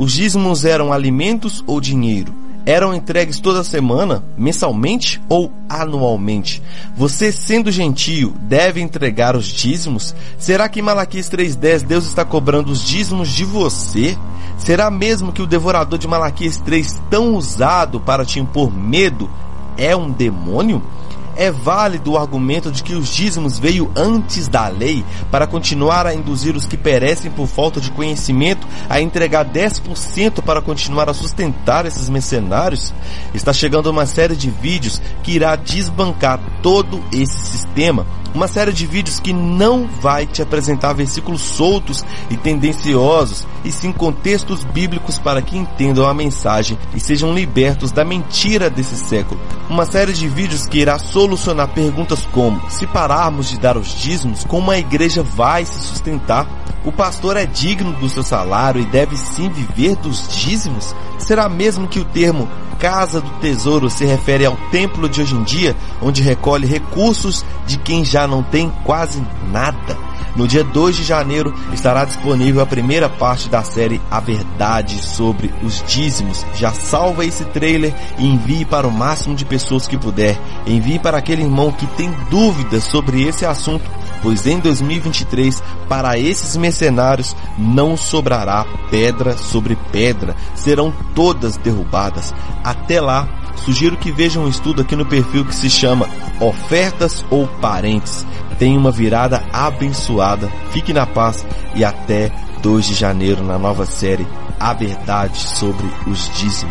Os dízimos eram alimentos ou dinheiro? Eram entregues toda semana, mensalmente ou anualmente? Você, sendo gentio, deve entregar os dízimos? Será que em Malaquias 3.10 Deus está cobrando os dízimos de você? Será mesmo que o devorador de Malaquias 3, tão usado para te impor medo, é um demônio? É válido o argumento de que os dízimos veio antes da lei para continuar a induzir os que perecem por falta de conhecimento a entregar 10% para continuar a sustentar esses mercenários? Está chegando uma série de vídeos que irá desbancar todo esse sistema uma série de vídeos que não vai te apresentar versículos soltos e tendenciosos, e sim contextos bíblicos para que entendam a mensagem e sejam libertos da mentira desse século. Uma série de vídeos que irá solucionar perguntas como: se pararmos de dar os dízimos, como a igreja vai se sustentar? O pastor é digno do seu salário e deve sim viver dos dízimos? Será mesmo que o termo casa do tesouro se refere ao templo de hoje em dia, onde recolhe recursos de quem já não tem quase nada? No dia 2 de janeiro estará disponível a primeira parte da série A Verdade sobre os dízimos. Já salva esse trailer e envie para o máximo de pessoas que puder. Envie para aquele irmão que tem dúvidas sobre esse assunto, pois em 2023, para esses mercenários não sobrará pedra sobre pedra, serão todas derrubadas. Até lá, sugiro que vejam um estudo aqui no perfil que se chama Ofertas ou Parentes tenha uma virada abençoada. Fique na paz e até 2 de janeiro na nova série A Verdade sobre os Dízimos.